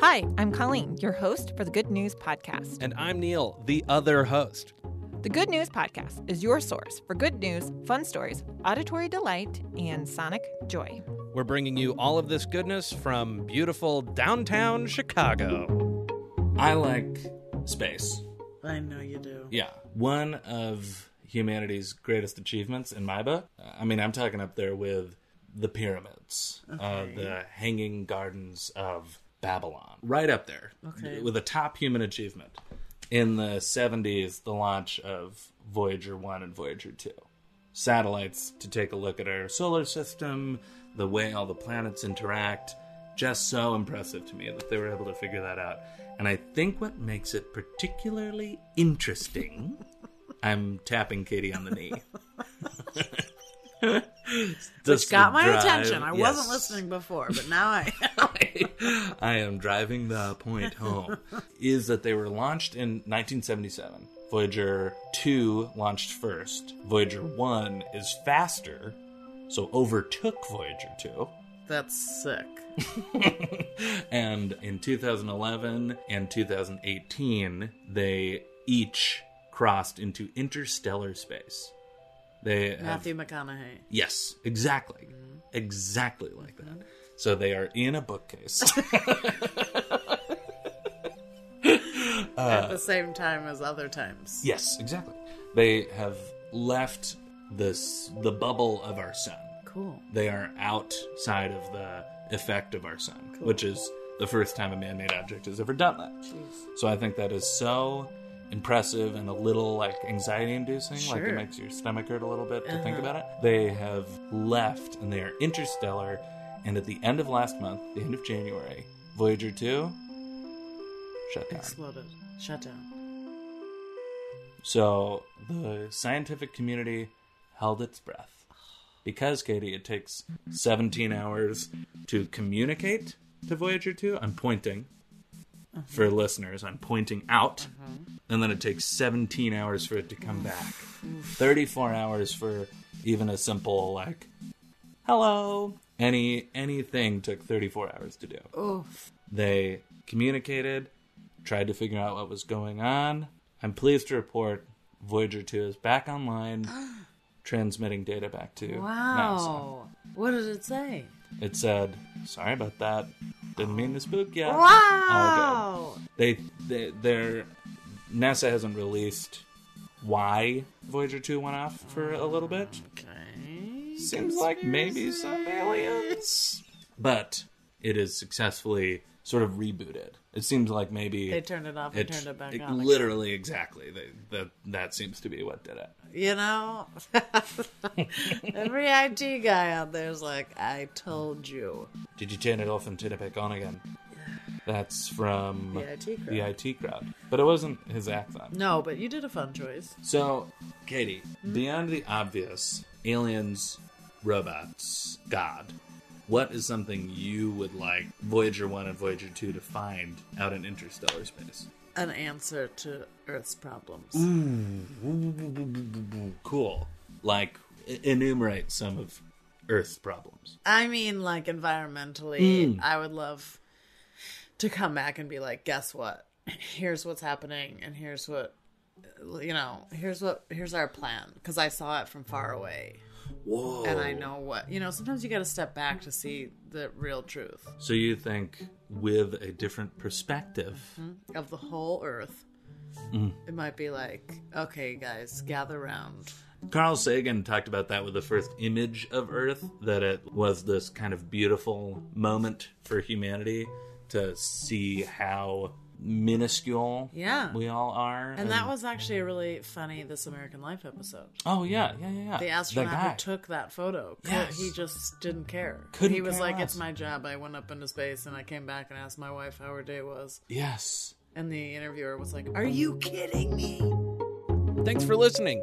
Hi, I'm Colleen, your host for the Good News Podcast. And I'm Neil, the other host. The Good News Podcast is your source for good news, fun stories, auditory delight, and sonic joy. We're bringing you all of this goodness from beautiful downtown Chicago. I like space. I know you do. Yeah. One of humanity's greatest achievements in my book. I mean, I'm talking up there with the pyramids, uh, the hanging gardens of Babylon. Right up there. Okay. With a top human achievement. In the 70s, the launch of Voyager 1 and Voyager 2. Satellites to take a look at our solar system, the way all the planets interact. Just so impressive to me that they were able to figure that out. And I think what makes it particularly interesting, I'm tapping Katie on the knee. Which got my attention. I wasn't listening before, but now I I am driving the point home. is that they were launched in 1977. Voyager 2 launched first. Voyager 1 is faster, so overtook Voyager 2. That's sick. and in 2011 and 2018, they each crossed into interstellar space. They have Matthew McConaughey. Yes, exactly. Exactly like that. So they are in a bookcase. At the same time as other times. yes, exactly. They have left this the bubble of our sun. Cool. They are outside of the effect of our sun, which is the first time a man-made object has ever done that. So I think that is so impressive and a little like anxiety inducing like it makes your stomach hurt a little bit to think uh-huh. about it. They have left and they are interstellar and at the end of last month the end of january voyager 2 shut down. Exploded. Shut down. so the scientific community held its breath. Because katie it takes 17 hours to communicate to voyager 2 i'm pointing. Uh-huh. For listeners i'm pointing out uh-huh. And then it takes 17 hours for it to come back 34 hours for even a simple like hello any anything took 34 hours to do Oof. they communicated, tried to figure out what was going on. I'm pleased to report Voyager 2 is back online, transmitting data back to NASA. Wow. What did it say? It said, "Sorry about that. Didn't mean to spook you." Wow. They, they, they're NASA hasn't released why Voyager 2 went off for a little bit. Okay. Seems like maybe some aliens, but it is successfully sort of rebooted. It seems like maybe They turned it off and turned it back on. again. Literally, exactly. They, that that seems to be what did it. You know, every IT guy out there is like, I told you. Did you turn it off and turn it back on again? That's from The IT crowd. the IT crowd, but it wasn't his accent. No, but you did a fun choice. So, Katie, beyond the obvious, aliens, robots, God. What is something you would like Voyager 1 and Voyager 2 to find out in interstellar space? An answer to Earth's problems. Ooh, Cool. Like, e- enumerate some of Earth's problems. I mean, like environmentally, Mm. I would love to come back and be like, guess what? Here's what's happening, and here's what, you know, here's what, here's our plan. Because I saw it from far away, Whoa. and I know what, you know, sometimes you got to step back to see the real truth So you think with a different perspective, of the whole Earth. Mm. It might be like, okay, guys, gather round. Carl Sagan talked about that with the first image of Earth, that it was this kind of beautiful moment for humanity to see how minuscule Yeah. we all are. And that was actually a really funny This American Life episode. oh yeah, yeah, yeah, yeah. The That astronaut guy. who took that photo, cou- Yes. he just didn't care. Couldn't he was care like, less. "It's my job. I went up into space and I came back and asked my wife how her day was." yes. And the interviewer was like, "Are mm. you kidding me?" Thanks for listening.